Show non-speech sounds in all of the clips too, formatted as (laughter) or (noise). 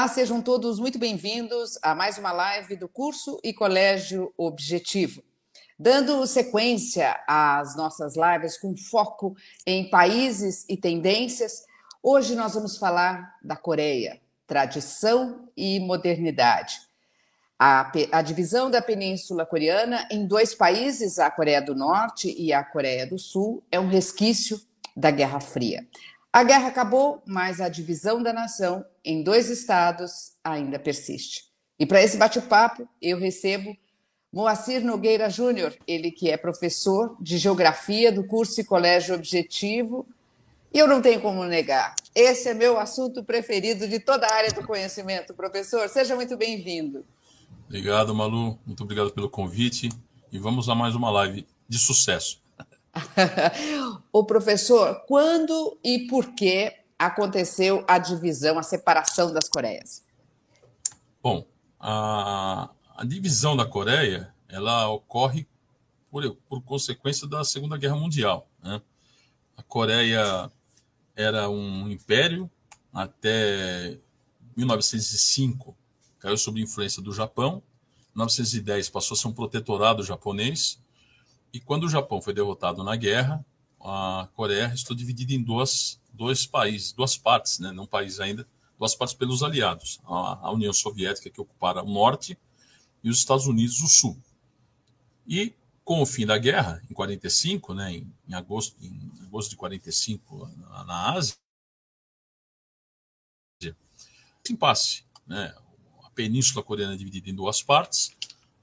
Olá, sejam todos muito bem-vindos a mais uma live do curso e Colégio Objetivo. Dando sequência às nossas lives com foco em países e tendências, hoje nós vamos falar da Coreia, tradição e modernidade. A, a, divisão da Península Coreana em dois países, a Coreia do Norte e a Coreia do Sul, é um resquício da Guerra Fria. A guerra acabou, mas a divisão da nação em dois estados ainda persiste. E para esse bate-papo, eu recebo Moacir Nogueira Júnior, ele que é professor de Geografia do curso e Colégio Objetivo. E eu não tenho como negar, esse é meu assunto preferido de toda a área do conhecimento. Professor, seja muito bem-vindo. Obrigado, Malu. Muito obrigado pelo convite. E vamos a mais uma live de sucesso. (laughs) o professor, quando e por que aconteceu a divisão, a separação das Coreias? Bom, a, a divisão da Coreia ela ocorre por, por consequência da Segunda Guerra Mundial. Né? A Coreia era um império até 1905, caiu sob influência do Japão. Em 1910 passou a ser um protetorado japonês e quando o Japão foi derrotado na guerra, a Coreia estou dividida em duas, dois países, duas partes, né? não país ainda, duas partes pelos aliados. A, a União Soviética, que ocupara o norte, e os Estados Unidos, o sul. E com o fim da guerra, em 45, né, em, em agosto, em agosto de 45, na, na Ásia, impasse. Né? A Península Coreana é dividida em duas partes,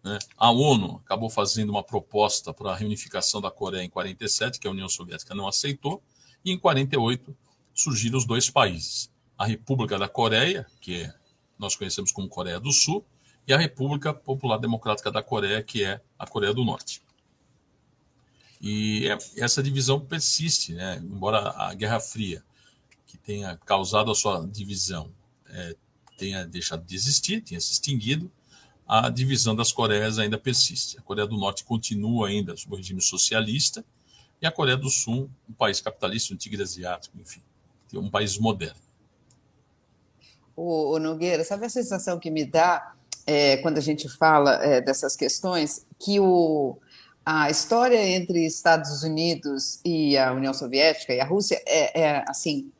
né? A ONU acabou fazendo uma proposta para a reunificação da Coreia em 47, que a União Soviética não aceitou, e em 48 surgiram os dois países: a República da Coreia, que nós conhecemos como Coreia do Sul, e a República Popular Democrática da Coreia, que é a Coreia do Norte. E é, essa divisão persiste, né? embora a Guerra Fria, que tenha causado a sua divisão, é, tenha deixado de existir, tenha se extinguido, a divisão das Coreias ainda persiste. A Coreia do Norte continua ainda sob o regime socialista e a Coreia do Sul, um país capitalista, um tigre asiático, enfim, um país moderno. O, o Nogueira, sabe a sensação que me dá é, quando a gente fala é, dessas questões? Que o, a história entre Estados Unidos e a União Soviética e a Rússia é, é assim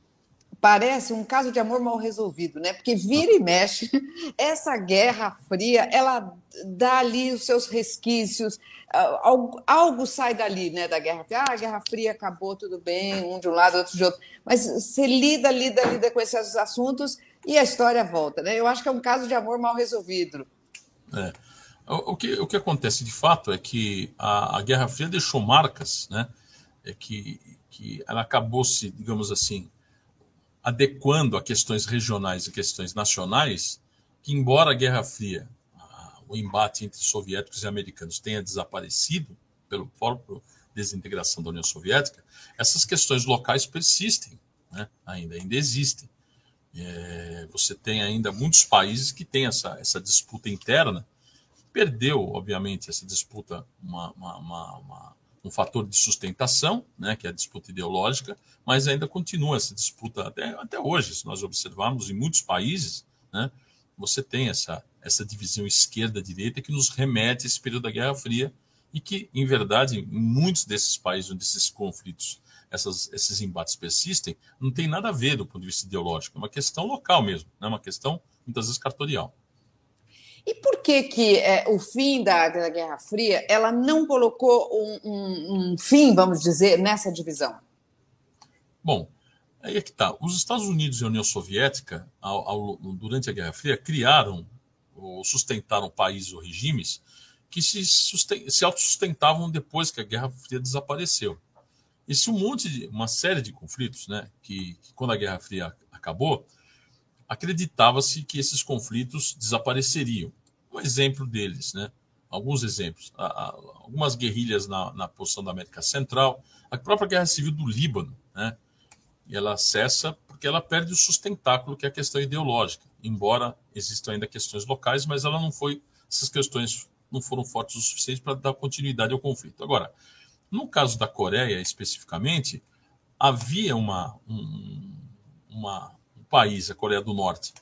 parece um caso de amor mal resolvido, né? Porque vira e mexe, essa guerra fria, ela dá ali os seus resquícios, algo, algo sai dali, né, da guerra fria. Ah, a guerra fria acabou, tudo bem, um de um lado, outro de outro. Mas você lida, lida, lida com esses assuntos e a história volta, né? Eu acho que é um caso de amor mal resolvido. É. O que, o que acontece de fato é que a, a Guerra Fria deixou marcas, né? É que, que ela acabou se, digamos assim, adequando a questões regionais e questões nacionais, que embora a Guerra Fria, o embate entre soviéticos e americanos tenha desaparecido pelo próprio desintegração da União Soviética, essas questões locais persistem, né? ainda, ainda existem. É, você tem ainda muitos países que têm essa, essa disputa interna. Perdeu, obviamente, essa disputa uma, uma, uma, um fator de sustentação, né, que é a disputa ideológica, mas ainda continua essa disputa até, até hoje. Se nós observarmos em muitos países, né, você tem essa, essa divisão esquerda-direita que nos remete a esse período da Guerra Fria e que, em verdade, em muitos desses países onde esses conflitos, essas, esses embates persistem, não tem nada a ver do ponto de vista ideológico, é uma questão local mesmo, é né, uma questão muitas vezes cartorial. E por que que é, o fim da, da, Guerra Fria ela não colocou um, um, um fim, vamos dizer, nessa divisão? Bom, aí é que está. Os Estados Unidos e a União Soviética, ao, ao, durante a Guerra Fria, criaram ou sustentaram países ou regimes que se, se autossustentavam depois que a Guerra Fria desapareceu. Esse um monte de, uma série de conflitos, né, que, que quando a Guerra Fria acabou, acreditava-se que esses conflitos desapareceriam. Um exemplo deles, né? alguns exemplos, algumas guerrilhas na, na posição da América Central, a própria Guerra Civil do Líbano, né? ela cessa porque ela perde o sustentáculo que é a questão ideológica, embora existam ainda questões locais, mas ela não foi, essas questões não foram fortes o suficiente para dar continuidade ao conflito. Agora, no caso da Coreia especificamente, havia uma, um, uma país, a Coreia do Norte,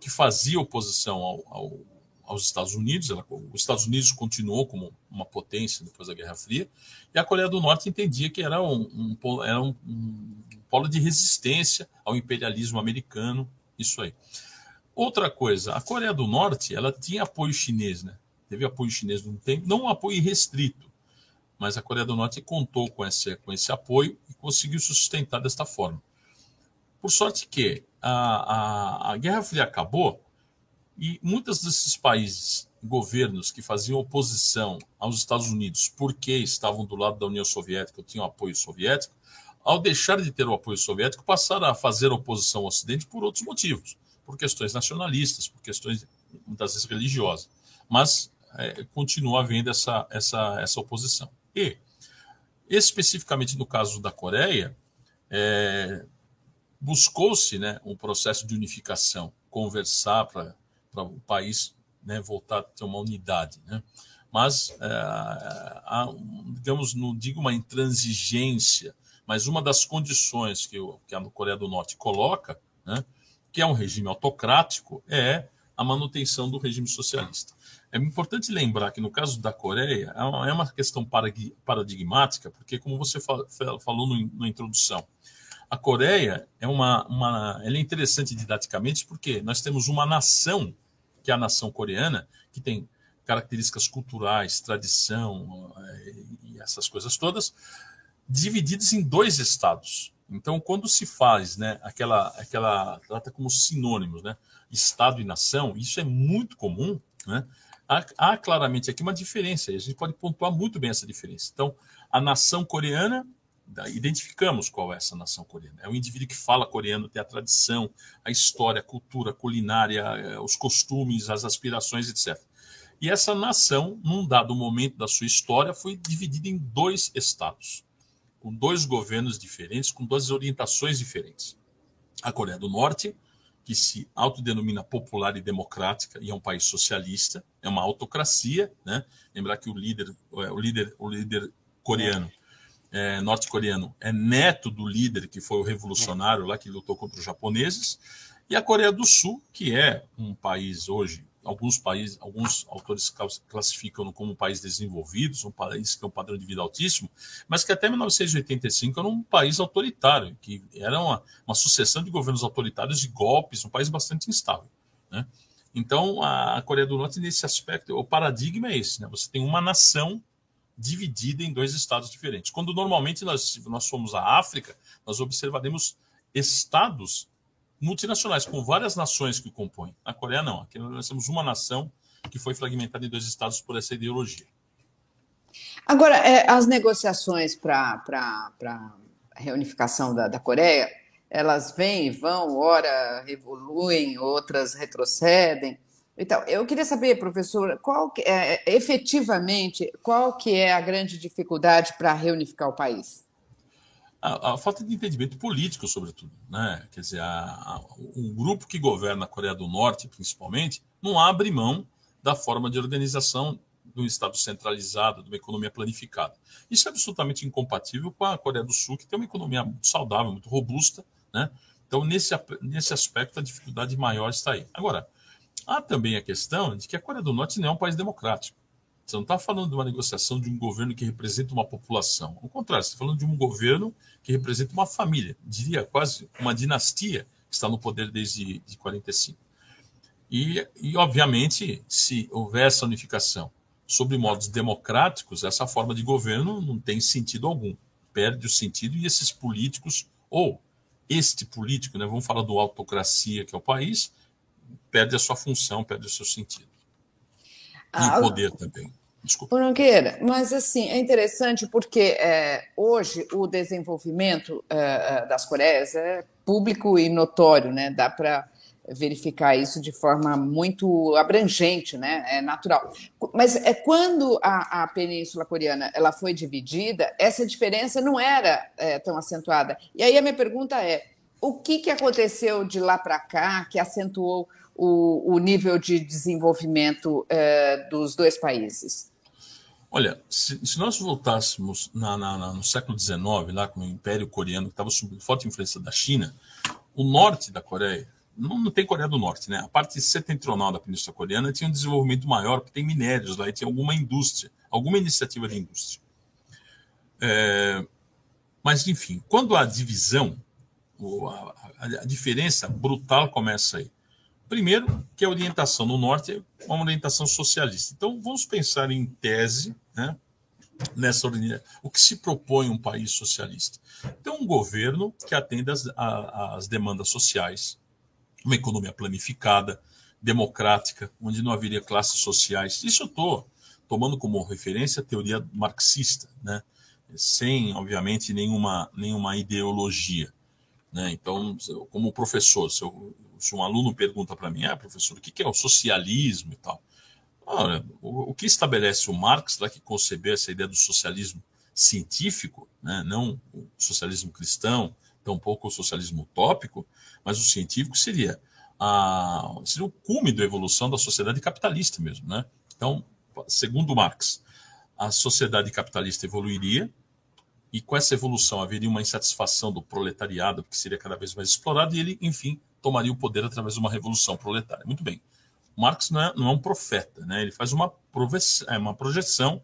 que fazia oposição ao, ao, aos Estados Unidos. Ela, os Estados Unidos continuou como uma potência depois da Guerra Fria, e a Coreia do Norte entendia que era um, um, era um, um polo de resistência ao imperialismo americano, isso aí. Outra coisa, a Coreia do Norte ela tinha apoio chinês, né? Teve apoio chinês num tempo, não um apoio restrito, mas a Coreia do Norte contou com esse, com esse apoio e conseguiu se sustentar desta forma. Por sorte que a, a, a Guerra Fria acabou e muitos desses países, governos que faziam oposição aos Estados Unidos porque estavam do lado da União Soviética, tinham apoio soviético, ao deixar de ter o apoio soviético, passaram a fazer oposição ao Ocidente por outros motivos, por questões nacionalistas, por questões muitas vezes religiosas. Mas é, continua havendo essa, essa, essa oposição. E, especificamente no caso da Coreia, é, buscou-se né, um processo de unificação, conversar para o país né, voltar a ter uma unidade. Né? Mas, é, há, digamos, não digo uma intransigência, mas uma das condições que, o, que a Coreia do Norte coloca, né, que é um regime autocrático, é a manutenção do regime socialista. É importante lembrar que no caso da Coreia é uma é questão paradigmática, porque como você falou na introdução, a Coreia é uma, uma ela é interessante didaticamente porque nós temos uma nação que é a nação coreana que tem características culturais, tradição eh, e essas coisas todas, divididas em dois estados. Então, quando se faz, né, aquela, aquela trata como sinônimos, né, estado e nação, isso é muito comum, né? Há, há, claramente aqui uma diferença, e a gente pode pontuar muito bem essa diferença. Então, a nação coreana, identificamos qual é essa nação coreana. É o indivíduo que fala coreano, tem a tradição, a história, a cultura, a culinária, eh, os costumes, as aspirações, etc. E essa nação, num dado momento da sua história, foi dividida em dois estados, com dois governos diferentes, com duas orientações diferentes. A Coreia do Norte que se autodenomina popular e democrática e é um país socialista, é uma autocracia, né? Lembrar que o líder, é, o líder, o líder coreano, é, norte-coreano, é neto do líder que foi o revolucionário lá que lutou contra os japoneses, e a Coreia do Sul, que é um país hoje alguns países, alguns autores classificam como um país desenvolvido, um país que tem um padrão de vida altíssimo, mas que até 1985 era um país autoritário, que era uma, uma sucessão de governos autoritários e golpes, um país bastante instável. Né? Então, a Coreia do Norte, nesse aspecto, o paradigma é esse: né? você tem uma nação dividida em dois estados diferentes. Quando normalmente nós, nós fomos à África, nós observaremos estados multinacionais, com várias nações que o compõem. Na Coreia, não. Aqui nós temos uma nação que foi fragmentada em dois estados por essa ideologia. Agora, é, as negociações para a reunificação da, da Coreia, elas vêm e vão, ora evoluem, outras retrocedem. Então, eu queria saber, professor, qual que é, efetivamente, qual que é a grande dificuldade para reunificar o país? a, a, falta de entendimento político, sobretudo. Né? Quer dizer, a, a, um grupo que governa a Coreia do Norte, principalmente, não abre mão da forma de organização de um Estado centralizado, de uma economia planificada. Isso é absolutamente incompatível com a Coreia do Sul, que tem uma economia muito saudável, muito robusta. Né? Então, nesse, nesse aspecto, a dificuldade maior está aí. Agora, há também a questão de que a Coreia do Norte não é um país democrático. Você não está falando de uma negociação de um governo que representa uma população. Ao contrário, você está falando de um governo que representa uma família, diria quase uma dinastia que está no poder desde de 45. E, e, obviamente, se houver essa unificação sobre modos democráticos, essa forma de governo não tem sentido algum. Perde o sentido e esses políticos, ou este político, né, vamos falar do autocracia, que é o país, perde a sua função, perde o seu sentido. E ah, poder também. Desculpa. Nogueira, mas assim, é interessante porque é, hoje o desenvolvimento é, é, das Coreias é público e notório, né? Dá para verificar isso de forma muito abrangente, né? É natural. Mas é quando a, a Península Coreana ela foi dividida, essa diferença não era é, tão acentuada. E aí a minha pergunta é: o que, que aconteceu de lá para cá que acentuou o, o nível de desenvolvimento é, dos dois países? Olha, se, se nós voltássemos na, na, na, no século XIX, lá com o Império Coreano, que estava sob forte influência da China, o norte da Coreia, não, não, tem Coreia do Norte, né? A parte setentrional da Península Coreana tinha um desenvolvimento maior, porque tem minérios lá e tinha alguma indústria, alguma iniciativa de indústria. É, mas, enfim, quando a divisão, a, a, diferença brutal começa aí. Primeiro, que a orientação no Norte é uma orientação socialista. Então, vamos pensar em tese, né? nessa o que se propõe um país socialista? Então, um governo que atenda às demandas sociais, uma economia planificada, democrática, onde não haveria classes sociais. Isso eu estou tomando como referência a teoria marxista, né? sem, obviamente, nenhuma, nenhuma ideologia. Né? Então, como professor, se, eu, se um aluno pergunta para mim, ah, professor, o que é o socialismo e tal? Olha, o, o, que estabelece o Marx, lá que concebeu essa ideia do socialismo científico, né? não o socialismo cristão, tampouco o socialismo utópico, mas o científico seria, a, seria o cume da evolução da sociedade capitalista mesmo. Né? Então, segundo Marx, a sociedade capitalista evoluiria e com essa evolução haveria uma insatisfação do proletariado, que seria cada vez mais explorado, e ele, enfim, tomaria o poder através de uma revolução proletária. Muito bem. Marx não é, não é um profeta, né? ele faz uma, é uma projeção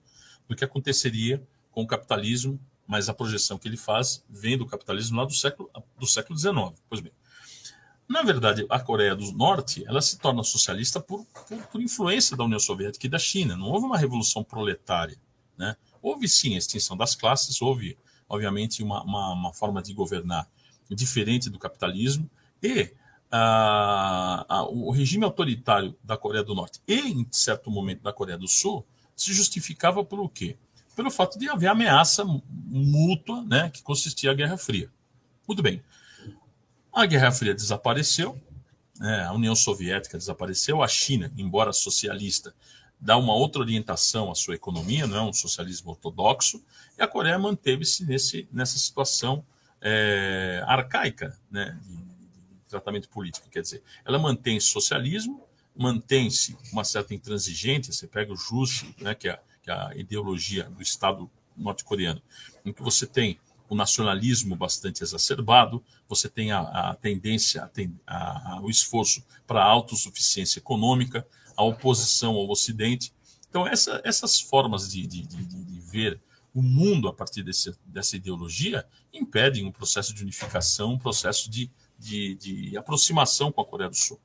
do que aconteceria com o capitalismo, mas a projeção que ele faz vem do capitalismo lá do século, do século XIX. Pois bem, na verdade, a Coreia do Norte ela se torna socialista por, por, por, influência da União Soviética e da China. Não houve uma revolução proletária. Né? Houve sim a extinção das classes, houve, obviamente, uma, uma, uma forma de governar diferente do capitalismo e o regime autoritário da Coreia do Norte e, em certo momento, da Coreia do Sul se justificava por o quê? Pelo fato de haver ameaça mútua, né, que consistia a Guerra Fria. Muito bem. A Guerra Fria desapareceu, né, a União Soviética desapareceu, a China, embora socialista, dá uma outra orientação à sua economia, não é um socialismo ortodoxo, e a Coreia manteve-se nessa situação é, arcaica, né, de, tratamento político. Quer dizer, ela mantém socialismo, mantém-se uma certa intransigência. Você pega o Juche, né, que, é, que é a ideologia do Estado norte-coreano, em que você tem o nacionalismo bastante exacerbado, você tem a, a tendência, a, a, o esforço para a autossuficiência econômica, a oposição ao Ocidente. Então, essa, essas formas de, de, de, de, ver o mundo a partir desse, dessa ideologia impedem um processo de unificação, um processo de de, de aproximação com a Coreia do Sul.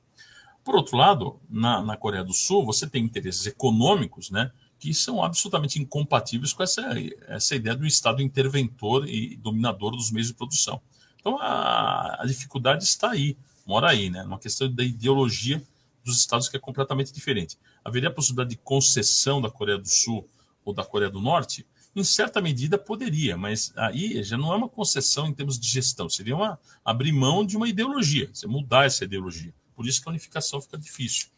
Por outro lado, na, na Coreia do Sul, você tem interesses econômicos, né, que são absolutamente incompatíveis com essa, essa ideia do Estado interventor e dominador dos meios de produção. Então, a, a dificuldade está aí, mora aí, né, uma questão da ideologia dos Estados que é completamente diferente. Haveria a possibilidade de concessão da Coreia do Sul ou da Coreia do Norte? Em certa medida poderia, mas aí já não é uma concessão em termos de gestão, seria uma abrir mão de uma ideologia, você mudar essa ideologia. Por isso que a unificação fica difícil.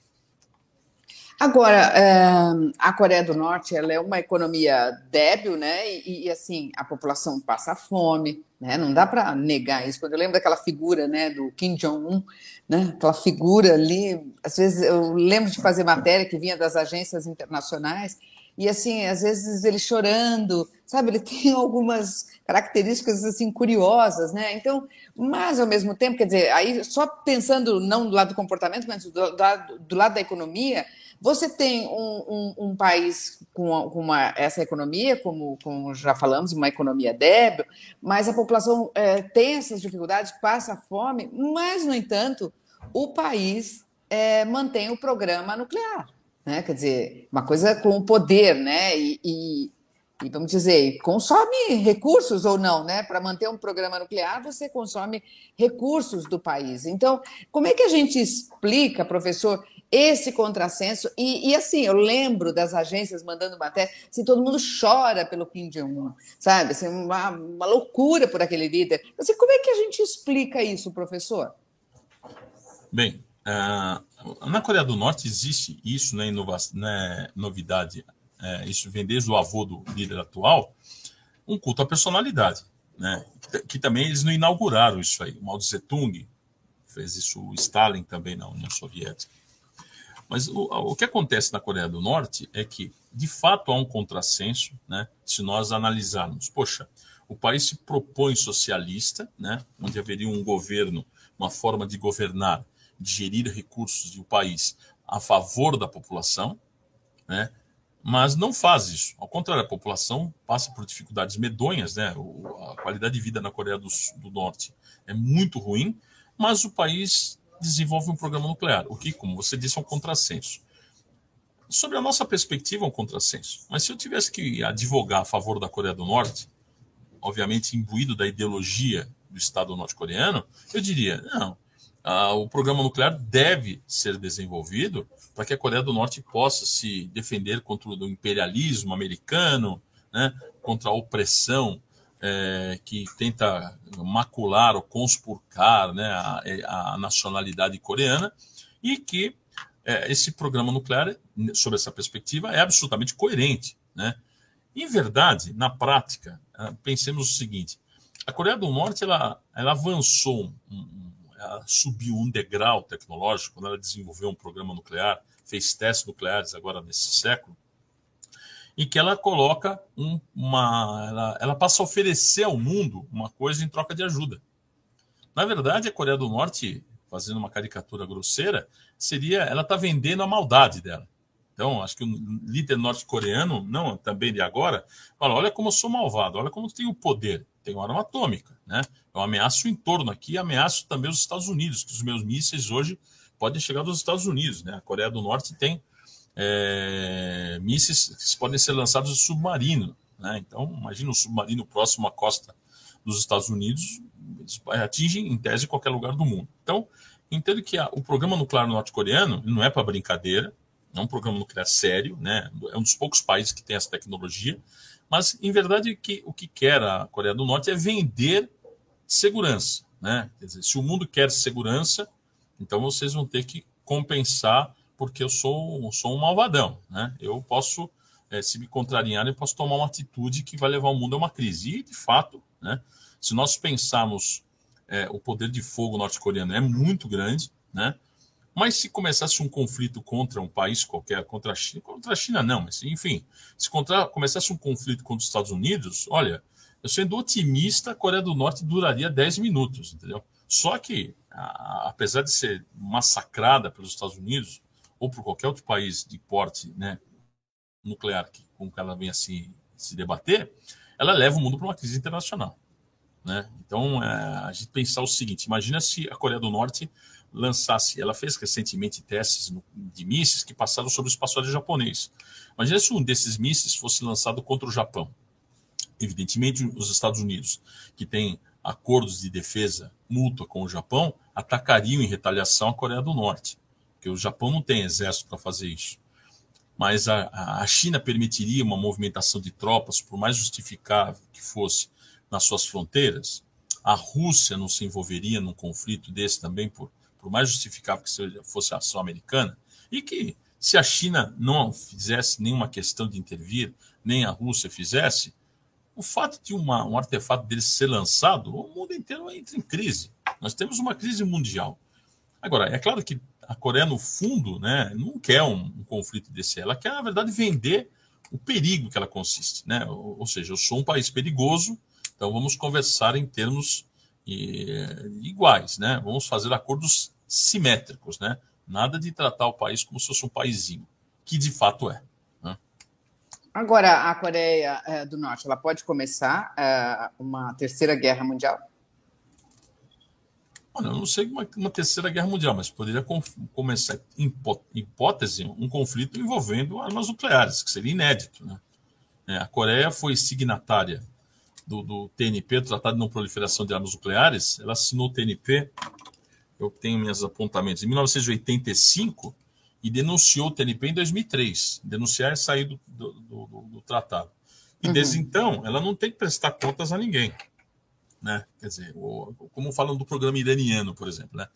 Agora, é, a Coreia do Norte ela é uma economia débil, né? E, e assim a população passa fome, né? Não dá para negar isso. Quando eu lembro daquela figura, né, do Kim Jong Un, né? Aquela figura ali, às vezes eu lembro de fazer matéria que vinha das agências internacionais e assim, às vezes ele chorando, sabe? Ele (laughs) tem algumas características assim curiosas, né? Então, mas ao mesmo tempo, quer dizer, aí só pensando não do lado do comportamento, mas do, do, do lado da economia, você tem um, um, um país com, com uma, essa economia, como, como, já falamos, uma economia débil, mas a população é, tem essas dificuldades, passa fome, mas, no entanto, o país é, mantém o programa nuclear né? Quer dizer, uma coisa com poder, né? E, e, e, vamos dizer, consome recursos ou não, né? Para manter um programa nuclear, você consome recursos do país. Então, como é que a gente explica, professor, esse contrassenso? E, e assim, eu lembro das agências mandando matéria, assim, todo mundo chora pelo Kim Jong-un, sabe? Assim, uma, uma loucura por aquele líder. Assim, como é que a gente explica isso, professor? Bem, uh na Coreia do Norte existe isso, né, né, novidade, é, isso vem desde o avô do líder atual, um culto à personalidade, né, que, que, também eles não inauguraram isso aí. O Mao Tse Tung fez isso, o Stalin também na União Soviética. Mas o, o que acontece na Coreia do Norte é que, de fato, há um contrassenso, né, se nós analisarmos. Poxa, o país se propõe socialista, né, onde haveria um governo, uma forma de governar de gerir recursos do país a favor da população, né? mas não faz isso. Ao contrário, a população passa por dificuldades medonhas, né? a qualidade de vida na Coreia do, do Norte é muito ruim, mas o país desenvolve um programa nuclear, o que, como você disse, é um contrassenso. Sobre a nossa perspectiva, é um contrassenso. Mas se eu tivesse que advogar a favor da Coreia do Norte, obviamente imbuído da ideologia do Estado norte-coreano, eu diria: não, ah, o programa nuclear deve ser desenvolvido para que a Coreia do Norte possa se defender contra o imperialismo americano, né, contra a opressão é, que tenta macular ou conspurcar né, a, a nacionalidade coreana, e que é, esse programa nuclear, sob essa perspectiva, é absolutamente coerente. Né? Em verdade, na prática, ah, pensemos o seguinte: a Coreia do Norte ela, ela avançou, ela subiu um degrau tecnológico quando ela desenvolveu um programa nuclear, fez testes nucleares agora nesse século, em que ela coloca um, uma. Ela, ela passa a oferecer ao mundo uma coisa em troca de ajuda. Na verdade, a Coreia do Norte, fazendo uma caricatura grosseira, seria ela está vendendo a maldade dela. Então, acho que o líder norte-coreano, não também de agora, fala: olha como eu sou malvado, olha como eu tenho poder, tenho arma atômica, né? Eu ameaço o entorno aqui, ameaço também os Estados Unidos, que os meus mísseis hoje podem chegar dos Estados Unidos, né? A Coreia do Norte tem é, mísseis que podem ser lançados de submarino, né? Então, imagina um submarino próximo à costa dos Estados Unidos, eles atingem, em tese, qualquer lugar do mundo. Então, entendo que a, o programa nuclear norte-coreano não é para brincadeira, é um programa nuclear sério, né? É um dos poucos países que tem essa tecnologia, mas em verdade que o que quer a Coreia do Norte é vender segurança, né? Quer dizer, se o mundo quer segurança, então vocês vão ter que compensar porque eu sou, sou um malvadão, né? Eu posso, é, se me contrariarem, eu posso tomar uma atitude que vai levar o mundo a uma crise. E de fato, né? Se nós pensarmos é, o poder de fogo norte-coreano é muito grande, né? Mas se começasse um conflito contra um país qualquer, contra a China, contra a China não, mas enfim, se contra, começasse um conflito contra os Estados Unidos, olha, eu sendo otimista, a Coreia do Norte duraria 10 minutos, entendeu? Só que, a, apesar de ser massacrada pelos Estados Unidos ou por qualquer outro país de porte né, nuclear que, com que ela venha se, se debater, ela leva o mundo para uma crise internacional. Né? Então, é, a gente pensar o seguinte: imagina se a Coreia do Norte lançasse, ela fez recentemente testes de mísseis que passaram sobre o espaço aéreo japonês. Imagina se um desses mísseis fosse lançado contra o Japão. Evidentemente, os Estados Unidos, que têm acordos de defesa mútua com o Japão, atacariam em retaliação a Coreia do Norte, porque o Japão não tem exército para fazer isso. Mas a, a China permitiria uma movimentação de tropas, por mais justificável que fosse, nas suas fronteiras? A Rússia não se envolveria num conflito desse também, por, por mais justificável que fosse a ação americana? E que, se a China não fizesse nenhuma questão de intervir, nem a Rússia fizesse, o fato de uma, um artefato dele ser lançado, o mundo inteiro entra em crise. Nós temos uma crise mundial. Agora, é claro que a Coreia, no fundo, né, não quer um, um conflito desse. Ela quer, na verdade, vender o perigo que ela consiste. Né? Ou, ou seja, eu sou um país perigoso, então vamos conversar em termos iguais, né? Vamos fazer acordos simétricos, né? Nada de tratar o país como se fosse um paísinho, que de fato é. Né? Agora, a Coreia é, do Norte, ela pode começar é, uma terceira guerra mundial? Olha, eu não sei uma, uma terceira guerra mundial, mas poderia com, começar, em hipótese, um conflito envolvendo armas nucleares, que seria inédito, né? É, a Coreia foi signatária do, do TNP, do Tratado de Não Proliferação de Armas Nucleares, ela assinou o TNP, eu tenho meus apontamentos, em 1985 e denunciou o TNP em 2003. Denunciar é sair do, do, do, do tratado. E uhum. desde então, ela não tem que prestar contas a ninguém. Né? Quer dizer, o, como falam do programa iraniano, por exemplo. Né?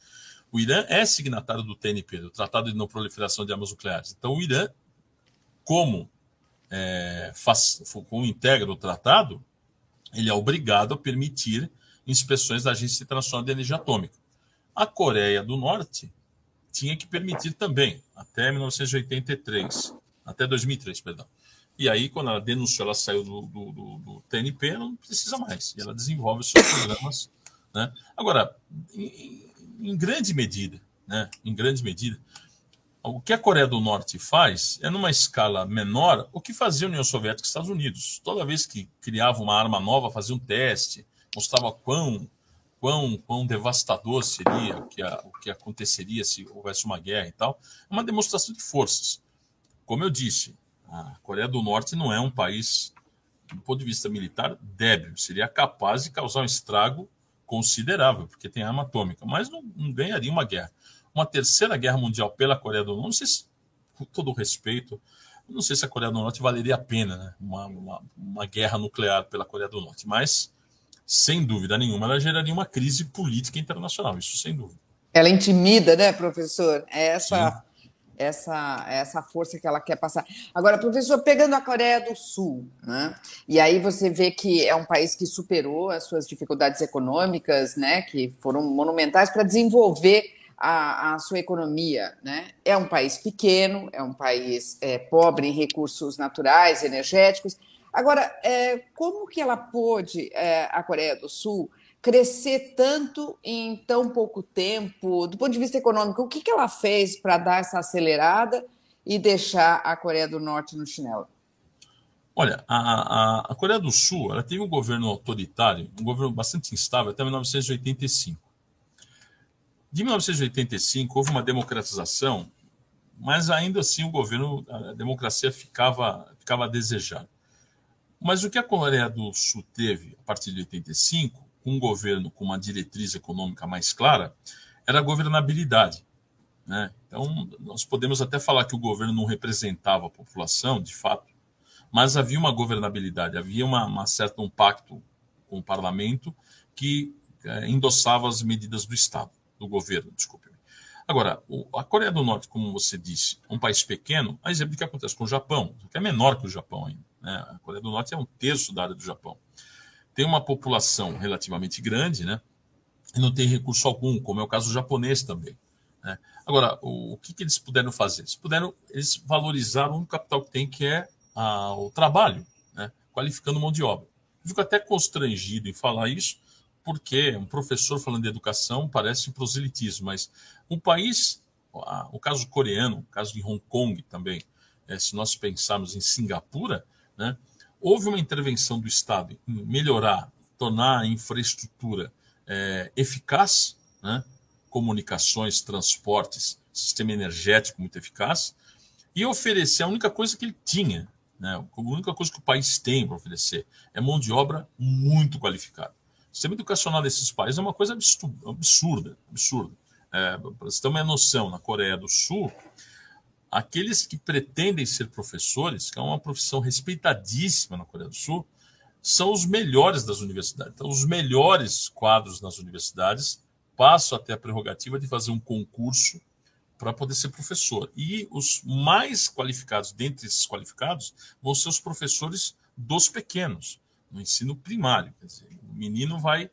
O Irã é signatário do TNP, do Tratado de Não Proliferação de Armas Nucleares. Então, o Irã, como, é, faz, como integra o tratado, ele é obrigado a permitir inspeções da Agência Internacional de Energia Atômica. A Coreia do Norte tinha que permitir também, até 1983, até 2003, perdão. E aí, quando ela denunciou, ela saiu do, do, do, do TNP, não precisa mais. E ela desenvolve os seus programas. Né? Agora, em, em grande medida, né, em grande medida. O que a Coreia do Norte faz é, numa escala menor, o que fazia a União Soviética e os Estados Unidos. Toda vez que criava uma arma nova, fazia um teste, mostrava quão, quão, quão devastador seria o que, a, o que aconteceria se houvesse uma guerra e tal. É uma demonstração de forças. Como eu disse, a Coreia do Norte não é um país, do ponto de vista militar, débil. Seria capaz de causar um estrago considerável, porque tem arma atômica, mas não, não ganharia uma guerra uma terceira guerra mundial pela Coreia do Norte, não sei se, com todo o respeito, não sei se a Coreia do Norte valeria a pena né? uma, uma, uma, guerra nuclear pela Coreia do Norte, mas sem dúvida nenhuma ela geraria uma crise política internacional, isso sem dúvida. Ela intimida, né, professor? É essa, essa, essa força que ela quer passar. Agora, professor, pegando a Coreia do Sul, né? E aí você vê que é um país que superou as suas dificuldades econômicas, né? Que foram monumentais para desenvolver a, a, sua economia. Né? É um país pequeno, é um país é, pobre em recursos naturais, energéticos. Agora, é, como que ela pôde, é, a Coreia do Sul, crescer tanto em tão pouco tempo, do ponto de vista econômico? O que, que ela fez para dar essa acelerada e deixar a Coreia do Norte no chinelo? Olha, a, a, a Coreia do Sul ela teve um governo autoritário, um governo bastante instável até 1985. De 1985 houve uma democratização, mas ainda assim o governo, a democracia ficava, ficava a desejar. Mas o que a Coreia do Sul teve a partir de 85, com um governo com uma diretriz econômica mais clara, era a governabilidade. Né? Então, nós podemos até falar que o governo não representava a população, de fato, mas havia uma governabilidade, havia uma, uma certa um pacto com o parlamento que é, endossava as medidas do Estado do governo, desculpe-me. Agora, a Coreia do Norte, como você disse, é um país pequeno, a exemplo do que acontece com o Japão, que é menor que o Japão ainda. Né? A Coreia do Norte é um terço da área do Japão. Tem uma população relativamente grande, né? E não tem recurso algum, como é o caso japonês também. Né? Agora, o, o que, que, eles puderam fazer? Eles puderam, eles valorizaram o capital que tem, que é a, o trabalho, né? qualificando mão de obra. Eu fico até constrangido em falar isso, porque um professor falando de educação parece proselitismo, mas um país, o caso coreano, o caso de Hong Kong também, é, se nós pensarmos em Singapura, né, houve uma intervenção do Estado em melhorar, tornar a infraestrutura é, eficaz, né, comunicações, transportes, sistema energético muito eficaz, e oferecer a única coisa que ele tinha, né, a única coisa que o país tem para oferecer é mão de obra muito qualificada. O sistema educacional desses países é uma coisa absurda, absurda. É, para você ter uma noção, na Coreia do Sul, aqueles que pretendem ser professores, que é uma profissão respeitadíssima na Coreia do Sul, são os melhores das universidades. Então, os melhores quadros nas universidades passam até a prerrogativa de fazer um concurso para poder ser professor. E os mais qualificados, dentre esses qualificados, vão ser os professores dos pequenos no ensino primário. Quer dizer, o menino vai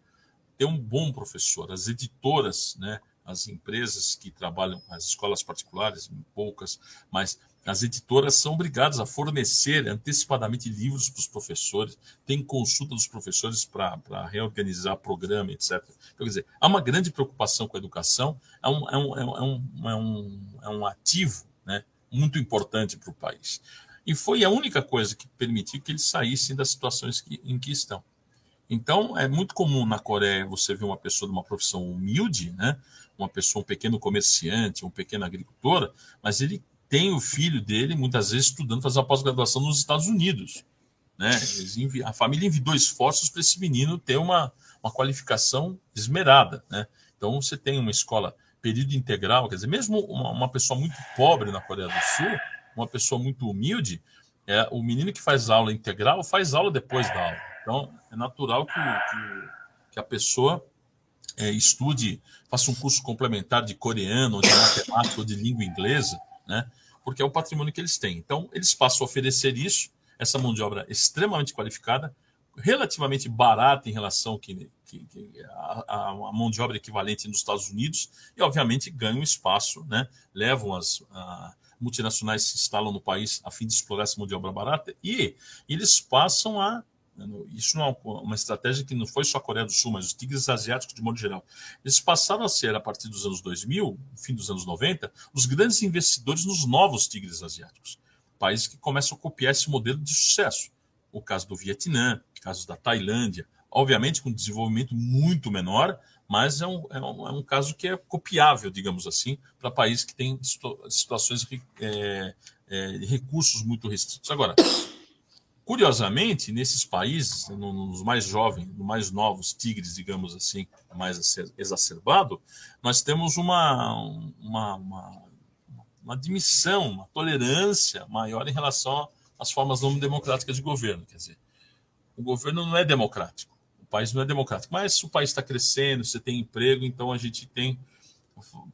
ter um bom professor. As editoras, né, as empresas que trabalham, as escolas particulares, poucas, mas as editoras são obrigadas a fornecer antecipadamente livros para os professores, tem consulta dos professores para reorganizar programa, etc. Então, quer dizer, há uma grande preocupação com a educação, é um, é um, é um, é um, é um ativo né, muito importante para o país. E foi a única coisa que permitiu que eles saíssem das situações que, em que estão. Então, é muito comum na Coreia você ver uma pessoa de uma profissão humilde, né? uma pessoa, um pequeno comerciante, um pequeno agricultor, mas ele tem o filho dele, muitas vezes, estudando, fazendo a pós-graduação nos Estados Unidos. Né? Envi... a família enviou esforços para esse menino ter uma, uma qualificação esmerada. Né? Então, você tem uma escola período integral, quer dizer, mesmo uma, uma pessoa muito pobre na Coreia do Sul, uma pessoa muito humilde, é o menino que faz aula integral faz aula depois da aula. Então, é natural que, que, que a pessoa é, estude, faça um curso complementar de coreano, ou de matemática, ou de língua inglesa, né? porque é o patrimônio que eles têm. Então, eles passam a oferecer isso, essa mão de obra extremamente qualificada, relativamente barata em relação que, que, que a, a, mão de obra equivalente nos Estados Unidos, e obviamente ganham espaço, né? levam as, a, multinacionais se instalam no país a fim de explorar essa mão de obra barata e eles passam a Isso não é uma estratégia que não foi só a Coreia do Sul, mas os tigres asiáticos de modo geral. Eles passaram a ser, a partir dos anos 2000, fim dos anos 90, os grandes investidores nos novos tigres asiáticos. Países que começam a copiar esse modelo de sucesso. O caso do Vietnã, casos da Tailândia, obviamente com desenvolvimento muito menor, mas é um, é um, é um caso que é copiável, digamos assim, para países que têm situações é, é, recursos muito restritos. Agora, Curiosamente, nesses países, nos mais jovens, nos mais novos tigres, digamos assim, mais exacerbado, nós temos uma, uma, uma, uma admissão, uma tolerância maior em relação às formas não democráticas de governo. Quer dizer, o governo não é democrático, país não é democrático, mas o país está crescendo, você tem emprego, então a gente tem.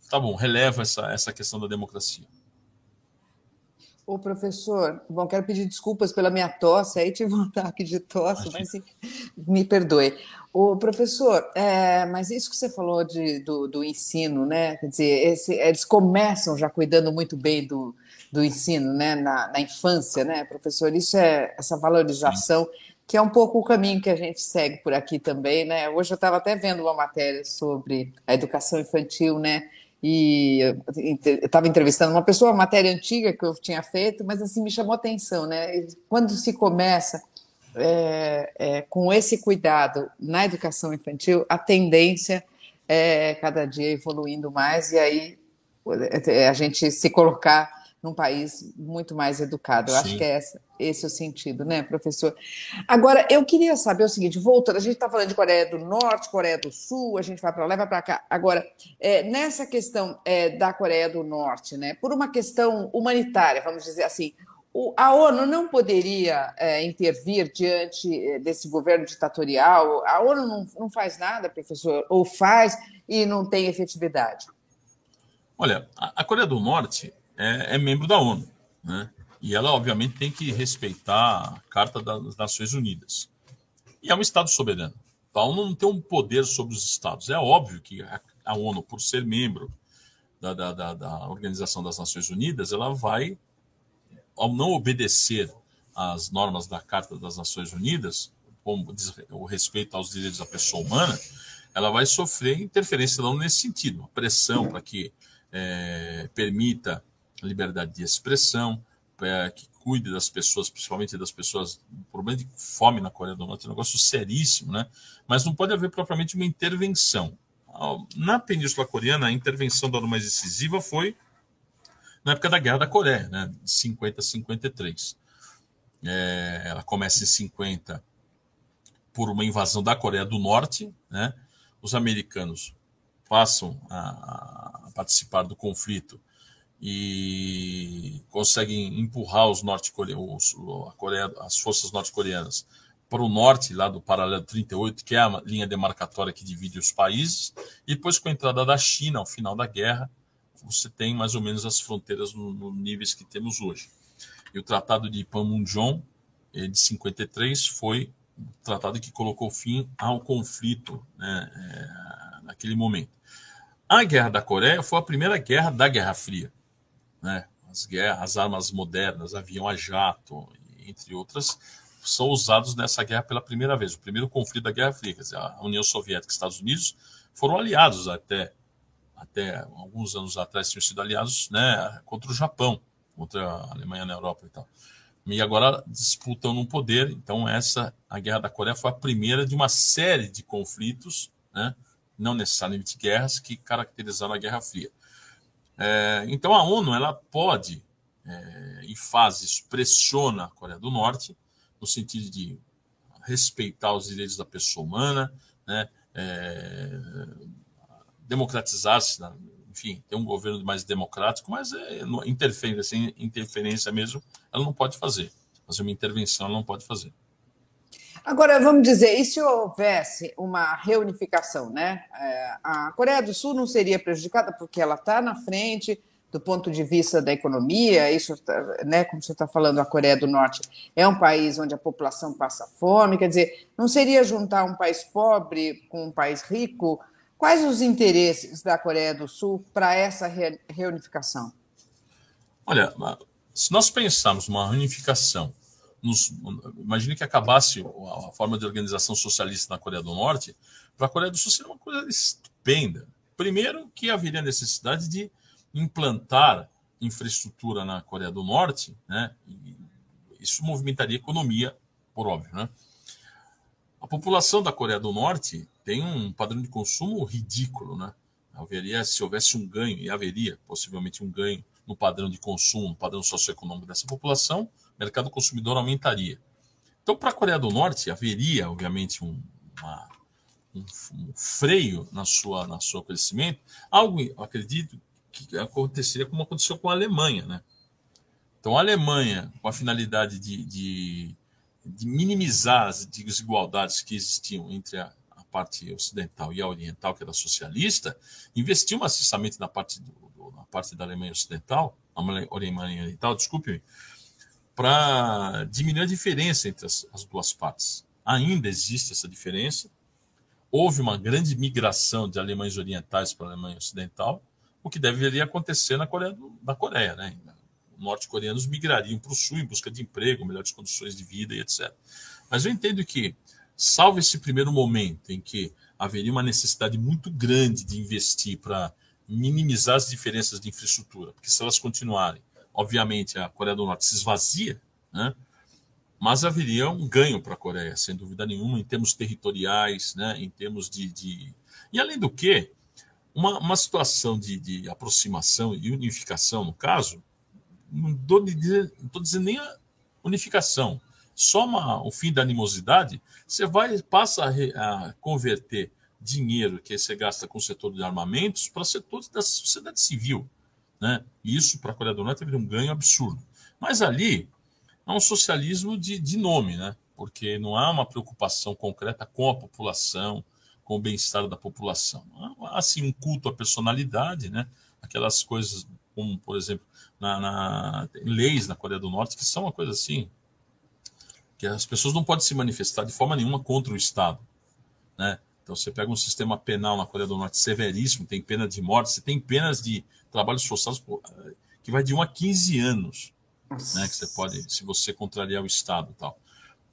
Tá bom, releva essa, essa questão da democracia. Ô, professor, bom, quero pedir desculpas pela minha tosse, aí (laughs) tive um ataque de tosse, mas me perdoe. Ô, professor, é, mas isso que você falou de, do, do ensino, né? Quer dizer, esse, eles começam já cuidando muito bem do, do ensino, né? Na, na infância, né, professor? Isso é essa valorização, que é um pouco o caminho que a gente segue por aqui também, né? Hoje eu estava até vendo uma matéria sobre a educação infantil, né? e estava entrevistando uma pessoa, uma matéria antiga que eu tinha feito, mas assim me chamou atenção, né? Quando se começa é, é, com esse cuidado na educação infantil, a tendência é cada dia evoluindo mais e aí a gente se colocar num país muito mais educado. Eu Sim. acho que é essa, esse o sentido, né, professor? Agora, eu queria saber o seguinte: voltando, a gente está falando de Coreia do Norte, Coreia do Sul, a gente vai para lá, vai para cá. Agora, é, nessa questão é, da Coreia do Norte, né, por uma questão humanitária, vamos dizer assim, o, a ONU não poderia é, intervir diante é, desse governo ditatorial? A ONU não, não faz nada, professor, ou faz e não tem efetividade? Olha, a Coreia do Norte é, é membro da ONU, né? E ela, obviamente, tem que respeitar a Carta das Nações Unidas. E é um Estado soberano. A ONU não tem um poder sobre os Estados. É óbvio que a ONU, por ser membro da, da, da, da Organização das Nações Unidas, ela vai, ao não obedecer às normas da Carta das Nações Unidas, como o respeito aos direitos da pessoa humana, ela vai sofrer interferência da ONU nesse sentido, pressão para que é, permita liberdade de expressão, é, que cuide das pessoas, principalmente das pessoas. O problema de fome na Coreia do Norte é um negócio seríssimo, né? Mas não pode haver propriamente uma intervenção. Na Península Coreana, a intervenção da mais decisiva foi na época da Guerra da Coreia, né? De 50 a 53. É, ela começa em 50 por uma invasão da Coreia do Norte, né? Os americanos passam a, a participar do conflito e conseguem empurrar os norte-coreanos, as forças norte-coreanas para o norte, lá do paralelo 38, que é a linha demarcatória que divide os países, e depois com a entrada da China ao final da guerra, você tem mais ou menos as fronteiras nos no níveis que temos hoje. E o Tratado de Panmunjom, eh, de 53, foi o tratado que colocou fim ao conflito né, é, naquele momento. A Guerra da Coreia foi a primeira guerra da Guerra Fria né? As guerras, as armas modernas, avião a jato, entre outras, são usados nessa guerra pela primeira vez. O primeiro conflito da Guerra Fria, quer dizer, a União Soviética e os Estados Unidos foram aliados até até alguns anos atrás tinham sido aliados, né, contra o Japão, contra a Alemanha na Europa e tal. E agora disputam no poder. Então essa a Guerra da Coreia foi a primeira de uma série de conflitos, né, não necessariamente guerras que caracterizaram a Guerra Fria. É, então a ONU ela pode é, e faz isso, pressiona a Coreia do Norte no sentido de respeitar os direitos da pessoa humana, né, é, democratizar-se, né, enfim, ter um governo mais democrático, mas é, interferência, interferência mesmo, ela não pode fazer. Fazer uma intervenção, ela não pode fazer. Agora, vamos dizer, e se houvesse uma reunificação, né? É, a Coreia do Sul não seria prejudicada porque ela está na frente do ponto de vista da economia, isso, né, como você está falando, a Coreia do Norte é um país onde a população passa fome, quer dizer, não seria juntar um país pobre com um país rico? Quais os interesses da Coreia do Sul para essa reunificação? Olha, se nós pensarmos uma reunificação nos, imagine que acabasse a forma de organização socialista na Coreia do Norte, para a Coreia do Sul seria uma coisa estupenda. Primeiro, que haveria necessidade de implantar infraestrutura na Coreia do Norte, né? Isso movimentaria a economia, por óbvio, né? A população da Coreia do Norte tem um padrão de consumo ridículo, né? Haveria, se houvesse um ganho, e haveria possivelmente um ganho no padrão de consumo, no padrão socioeconômico dessa população, mercado consumidor aumentaria. Então, para a Coreia do Norte, haveria, obviamente, um, uma, um, um, freio na sua, na seu crescimento, algo, acredito, que aconteceria como aconteceu com a Alemanha. Né? Então, a Alemanha, com a finalidade de, de, de minimizar as desigualdades que existiam entre a, parte ocidental e a oriental, que era socialista, investiu maciçamente na parte, do, na parte da Alemanha Ocidental, a Alemanha Oriental, desculpe-me, para diminuir a diferença entre as, as duas partes. Ainda existe essa diferença. Houve uma grande migração de alemães orientais para a Alemanha Ocidental, o que deveria acontecer na Coreia, na Coreia né? Norte-coreanos migrariam para o sul em busca de emprego, melhores condições de vida e etc. Mas eu entendo que salvo esse primeiro momento em que haveria uma necessidade muito grande de investir para minimizar as diferenças de infraestrutura, porque se elas continuarem, obviamente a Coreia do Norte se esvazia, né? mas haveria um ganho para a Coreia, sem dúvida nenhuma, em termos territoriais, né? em termos de, de... E além do que, uma, uma situação de, de aproximação e unificação, no caso, não estou dizendo nem a unificação, soma o fim da animosidade, você vai passa a, a converter dinheiro que você gasta com o setor de armamentos para setores da sociedade civil. Né? Isso, para a Coreia do Norte, teve um ganho absurdo. Mas ali é um socialismo de, de nome, né? porque não há uma preocupação concreta com a população, com o bem-estar da população. Há, assim, um culto à personalidade, né? aquelas coisas como, por exemplo, na, na leis na Coreia do Norte, que são uma coisa assim, que as pessoas não podem se manifestar de forma nenhuma contra o Estado. Né? Então, você pega um sistema penal na Coreia do Norte severíssimo, tem pena de morte, você tem penas de trabalhos forçados que vai de 1 a 15 anos, né, que você pode, se você contrariar o Estado e tal.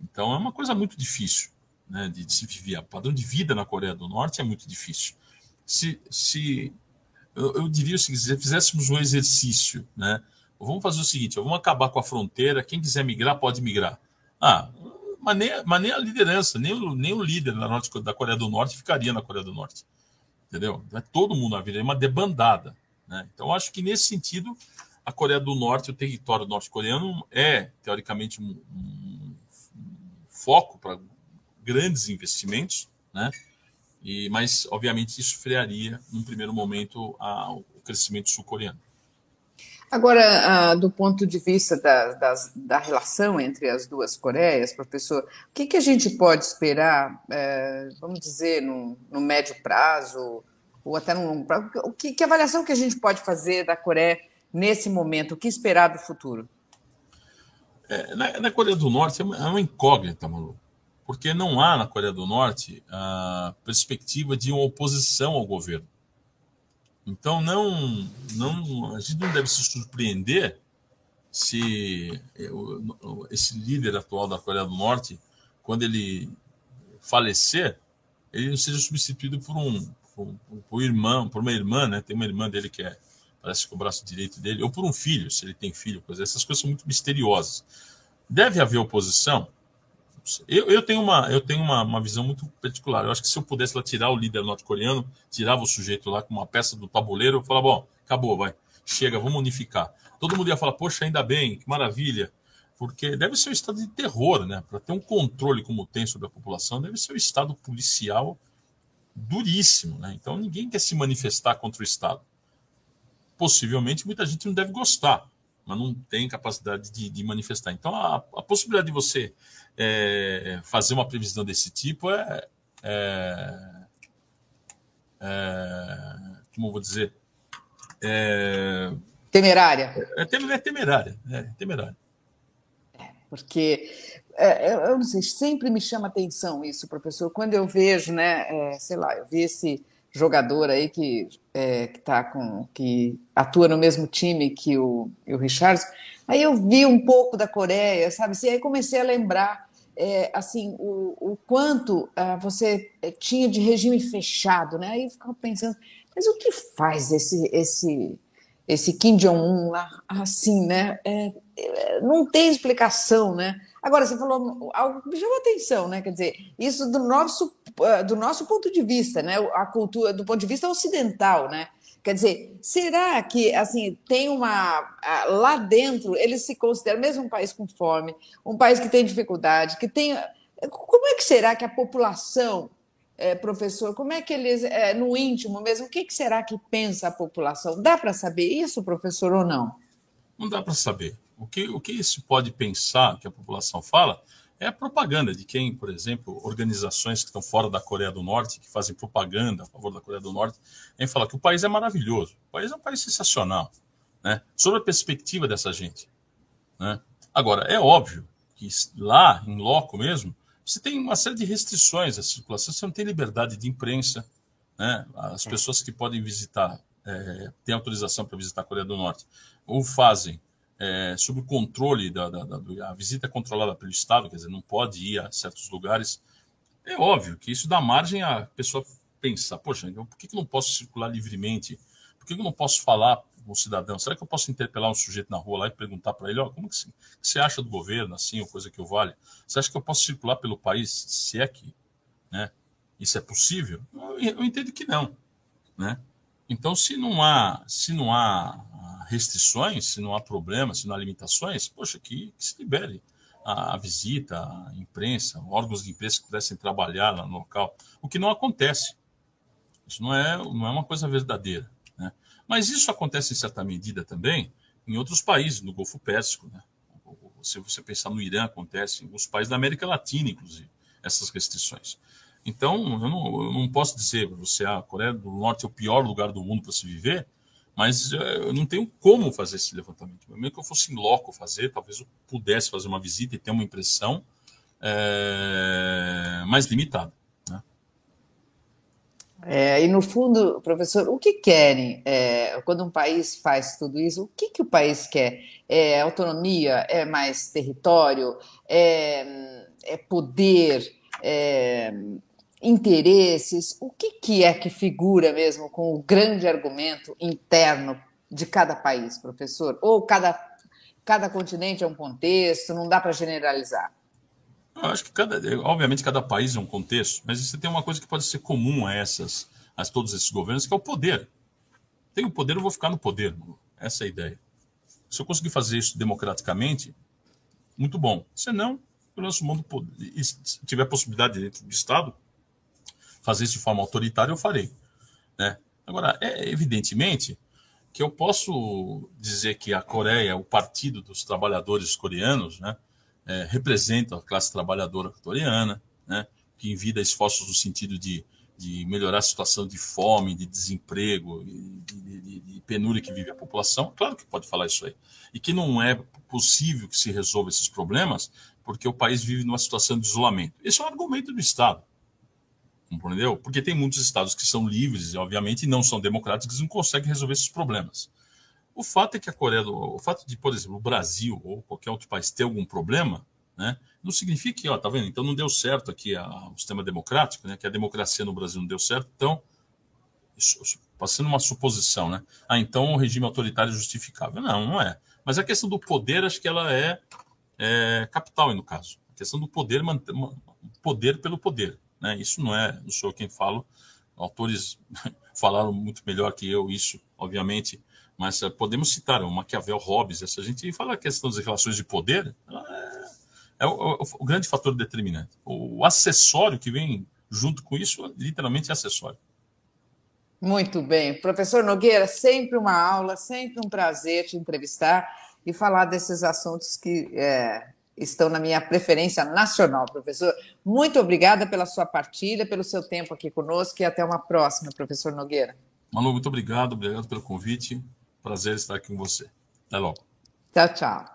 Então, é uma coisa muito difícil né, de, de se viver. O padrão de vida na Coreia do Norte é muito difícil. Se, se eu, eu diria o seguinte, se fizéssemos um exercício, né, vamos fazer o seguinte, vamos acabar com a fronteira, quem quiser migrar pode migrar. Ah, mas nem, mas nem a liderança, nem o, nem o líder da, Norte, da Coreia do Norte ficaria na Coreia do Norte. Entendeu? É todo mundo na vida, é uma debandada. Né? Então, acho que nesse sentido, a Coreia do Norte, o território norte-coreano, é, teoricamente, um, um foco para grandes investimentos, né? E, mas, obviamente, isso frearia, num primeiro momento, a, o crescimento sul-coreano. Agora, ah, do ponto de vista da, das, da relação entre as duas Coreias, professor, o que, que a gente pode esperar, é, vamos dizer, no, no, médio prazo, ou até no longo prazo? O que, que avaliação que a gente pode fazer da Coreia nesse momento? O que esperar do futuro? É, na, na, Coreia do Norte é uma incógnita, Malu, porque não há na Coreia do Norte a perspectiva de uma oposição ao governo. Então, não, não, a gente não deve se surpreender se esse líder atual da Coreia do Norte, quando ele falecer, ele não seja substituído por um, por, por irmão, por uma irmã, né? Tem uma irmã dele que é parece que o braço direito dele, ou por um filho, se ele tem filho, coisa. Essas coisas são muito misteriosas. Deve haver oposição, eu, eu tenho, uma, eu tenho uma, uma visão muito particular. Eu acho que se eu pudesse lá tirar o líder norte-coreano, tirava o sujeito lá com uma peça do tabuleiro, eu falava, bom, acabou, vai, chega, vamos unificar. Todo mundo ia falar, poxa, ainda bem, que maravilha. Porque deve ser um estado de terror, né? Para ter um controle como tem sobre a população, deve ser um estado policial duríssimo, né? Então ninguém quer se manifestar contra o Estado. Possivelmente muita gente não deve gostar, mas não tem capacidade de, de manifestar. Então a, a possibilidade de você é, fazer uma previsão desse tipo é, é, é como vou dizer, é, temerária. É, é, temerária, é temerária. É, porque eu não sei, sempre me chama atenção isso, professor. Quando eu vejo, né, sei lá, eu vi esse jogador aí que é, que tá com que atua no mesmo time que o, o Richards Aí eu vi um pouco da Coreia, sabe? Assim, aí comecei a lembrar é, assim o, o quanto uh, você é, tinha de regime fechado, né? Aí eu ficava pensando, mas o que faz esse esse esse Kim Jong-un lá assim, né? É, é, não tem explicação, né? Agora você falou algo que me chamou atenção, né? Quer dizer, isso do nosso ah, do nosso ponto de vista, né? A cultura do ponto de vista ocidental, né? Quer dizer, será que assim tem uma lá dentro eles se consideram mesmo um país com fome, um país que tem dificuldade, que tem como é que será que a população, é, professor, como é que eles é, no íntimo mesmo, o que, que será que pensa a população? Dá para saber isso, professor, ou não? Não dá para saber. O que o que se pode pensar que a população fala é a propaganda de quem, por exemplo, organizações que estão fora da Coreia do Norte, que fazem propaganda a favor da Coreia do Norte, em falar que o país é maravilhoso, o país é um país sensacional, né? Sobre a perspectiva dessa gente, né? Agora, é óbvio que lá, em loco mesmo, você tem uma série de restrições à circulação, você não tem liberdade de imprensa, né? As pessoas que podem visitar, é, têm autorização para visitar a Coreia do Norte, ou fazem é, sob o controle da, da, da, a visita controlada pelo Estado, quer dizer, não pode ir a certos lugares. É óbvio que isso dá margem à pessoa pensar, poxa, então por que, que eu não posso circular livremente? Por que, que eu não posso falar com o cidadão? Será que eu posso interpelar um sujeito na rua lá e perguntar para ele, ó, como que, que você acha do governo, assim, ou coisa que eu valha? Você acha que eu posso circular pelo país, se é que né, isso é possível? Eu, eu entendo que não, né? Então, se não há, se não há restrições, se não há problemas, se não há limitações, poxa, que, que se libere a, a, visita, a imprensa, órgãos de imprensa que pudessem trabalhar lá no local, o que não acontece. Isso não é, não é uma coisa verdadeira. Né? Mas isso acontece em certa medida também em outros países, no Golfo Pérsico. Né? Se você pensar no Irã, acontece em alguns países da América Latina, inclusive, essas restrições. Então, eu não, eu não posso dizer para você, ah, a Coreia do Norte é o pior lugar do mundo para se viver, mas eh, eu não tenho como fazer esse levantamento. Mesmo que eu fosse em loco fazer, talvez eu pudesse fazer uma visita e ter uma impressão é, mais limitada. Né? É, e no fundo, professor, o que querem é, quando um país faz tudo isso? O que, que o país quer? É autonomia? É mais território? É, é poder? Interesses, o que, que é que figura mesmo com o grande argumento interno de cada país, professor? Ou cada, cada continente é um contexto, não dá para generalizar? Eu acho que cada, obviamente cada país é um contexto, mas você tem uma coisa que pode ser comum a essas, a todos esses governos, que é o poder. Tenho poder, eu vou ficar no poder. Essa é a ideia. Se eu conseguir fazer isso democraticamente, muito bom. Se não, eu lanço mão do poder. E se tiver possibilidade dentro do Estado, fazer isso de forma autoritária, eu farei. Né? Agora, é evidentemente que eu posso dizer que a Coreia, o Partido dos Trabalhadores Coreanos, né, é, representa a classe trabalhadora coreana, né, que envida esforços no sentido de, de melhorar a situação de fome, de desemprego, de, de, de, penúria que vive a população. Claro que pode falar isso aí. E que não é possível que se resolva esses problemas porque o país vive numa situação de isolamento. Esse é um argumento do Estado compreendeu? Porque tem muitos estados que são livres e, obviamente, não são democráticos e não conseguem resolver esses problemas. O fato é que a Coreia, o fato de, por exemplo, o Brasil ou qualquer outro país ter algum problema, né, não significa que, ó, tá vendo? Então não deu certo aqui a, o sistema democrático, né, que a democracia no Brasil não deu certo, então, passando uma suposição, né? Ah, então o regime autoritário é justificável. Não, não é. Mas a questão do poder, acho que ela é, é capital no caso. A questão do poder, poder pelo poder. Né? Isso não é, não sou quem falo, autores (laughs) falaram muito melhor que eu isso, obviamente, mas uh, podemos citar o Maquiavel, Hobbes, essa gente fala a questão das relações de poder, é, é o, o, o, grande fator determinante. O, o acessório que vem junto com isso, literalmente é acessório. Muito bem. Professor Nogueira, sempre uma aula, sempre um prazer te entrevistar e falar desses assuntos que é, estão na minha preferência nacional, professor. Muito obrigada pela sua partilha, pelo seu tempo aqui conosco e até uma próxima, professor Nogueira. Manu, muito obrigado, obrigado pelo convite. Prazer estar aqui com você. Até logo. Tchau, tchau.